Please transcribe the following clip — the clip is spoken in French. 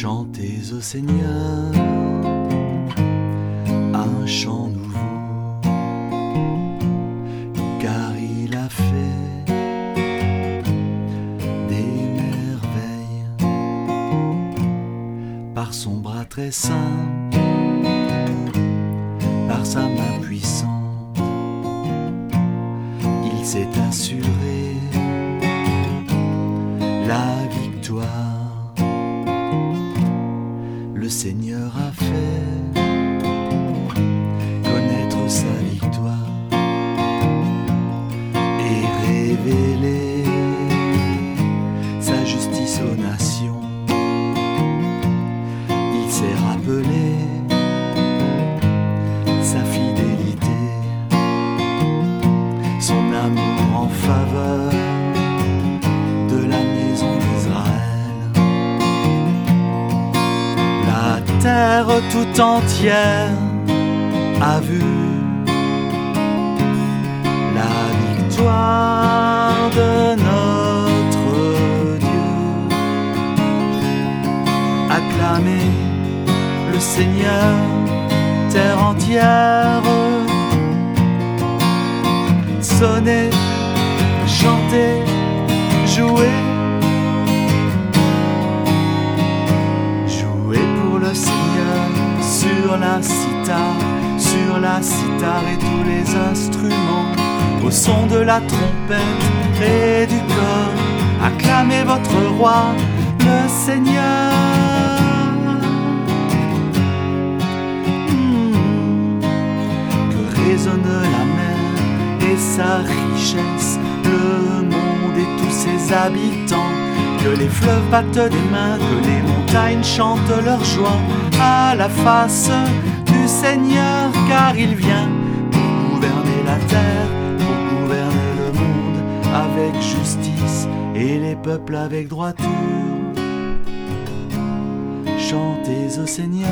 Chantez au Seigneur un chant nouveau, car il a fait des merveilles par son bras très saint, par sa main puissante. Il s'est assuré le Seigneur a fait connaître sa victoire et révéler sa justice aux nations. Il s'est rappelé sa fidélité, son amour en faveur terre tout entière a vu la victoire de notre Dieu. Acclamez le Seigneur, terre entière. Sonnez, chantez, jouez. La sur la cithare et tous les instruments, au son de la trompette et du corps, acclamez votre roi, le Seigneur. Que résonne la mer et sa richesse, le monde et tous ses habitants. Que les fleuves battent des mains, que les montagnes chantent leur joie à la face du Seigneur, car il vient pour gouverner la terre, pour gouverner le monde avec justice et les peuples avec droiture. Chantez au Seigneur